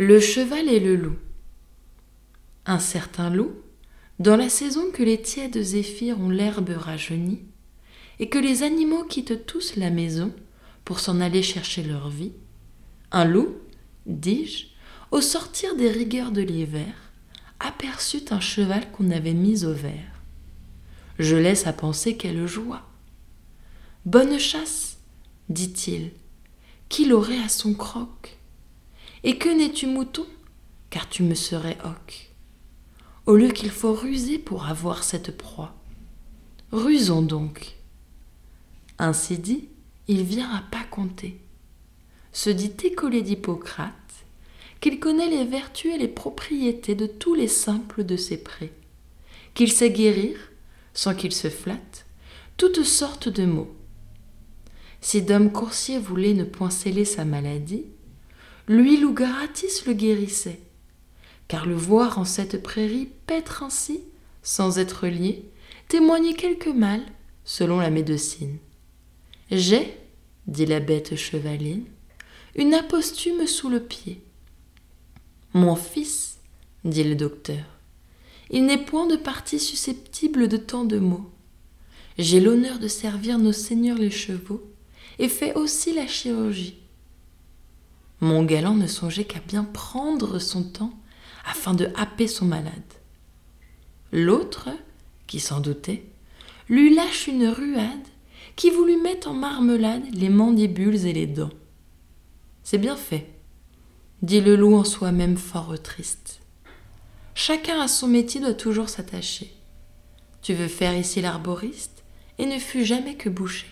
Le cheval et le loup. Un certain loup, dans la saison que les tièdes zéphyrs ont l'herbe rajeunie, et que les animaux quittent tous la maison pour s'en aller chercher leur vie, un loup, dis-je, au sortir des rigueurs de l'hiver, aperçut un cheval qu'on avait mis au vert. Je laisse à penser quelle joie. Bonne chasse, dit-il, qui l'aurait à son croc et que n'es-tu mouton? Car tu me serais hoc. Au lieu qu'il faut ruser pour avoir cette proie. Rusons donc. Ainsi dit, il vient à pas compter. Se dit écolé d'Hippocrate, qu'il connaît les vertus et les propriétés de tous les simples de ses prés, qu'il sait guérir, sans qu'il se flatte, toutes sortes de maux. Si Dom Coursier voulait ne point sceller sa maladie, lui loup gratis le guérissait. Car le voir en cette prairie paître ainsi, sans être lié, témoignait quelque mal, selon la médecine. J'ai, dit la bête chevaline, une apostume sous le pied. Mon fils, dit le docteur, il n'est point de partie susceptible de tant de maux. J'ai l'honneur de servir nos seigneurs les chevaux, et fais aussi la chirurgie. Mon galant ne songeait qu'à bien prendre son temps afin de happer son malade. L'autre, qui s'en doutait, lui lâche une ruade qui voulut mettre en marmelade les mandibules et les dents. C'est bien fait, dit le loup en soi-même fort triste. Chacun à son métier doit toujours s'attacher. Tu veux faire ici l'arboriste et ne fus jamais que boucher.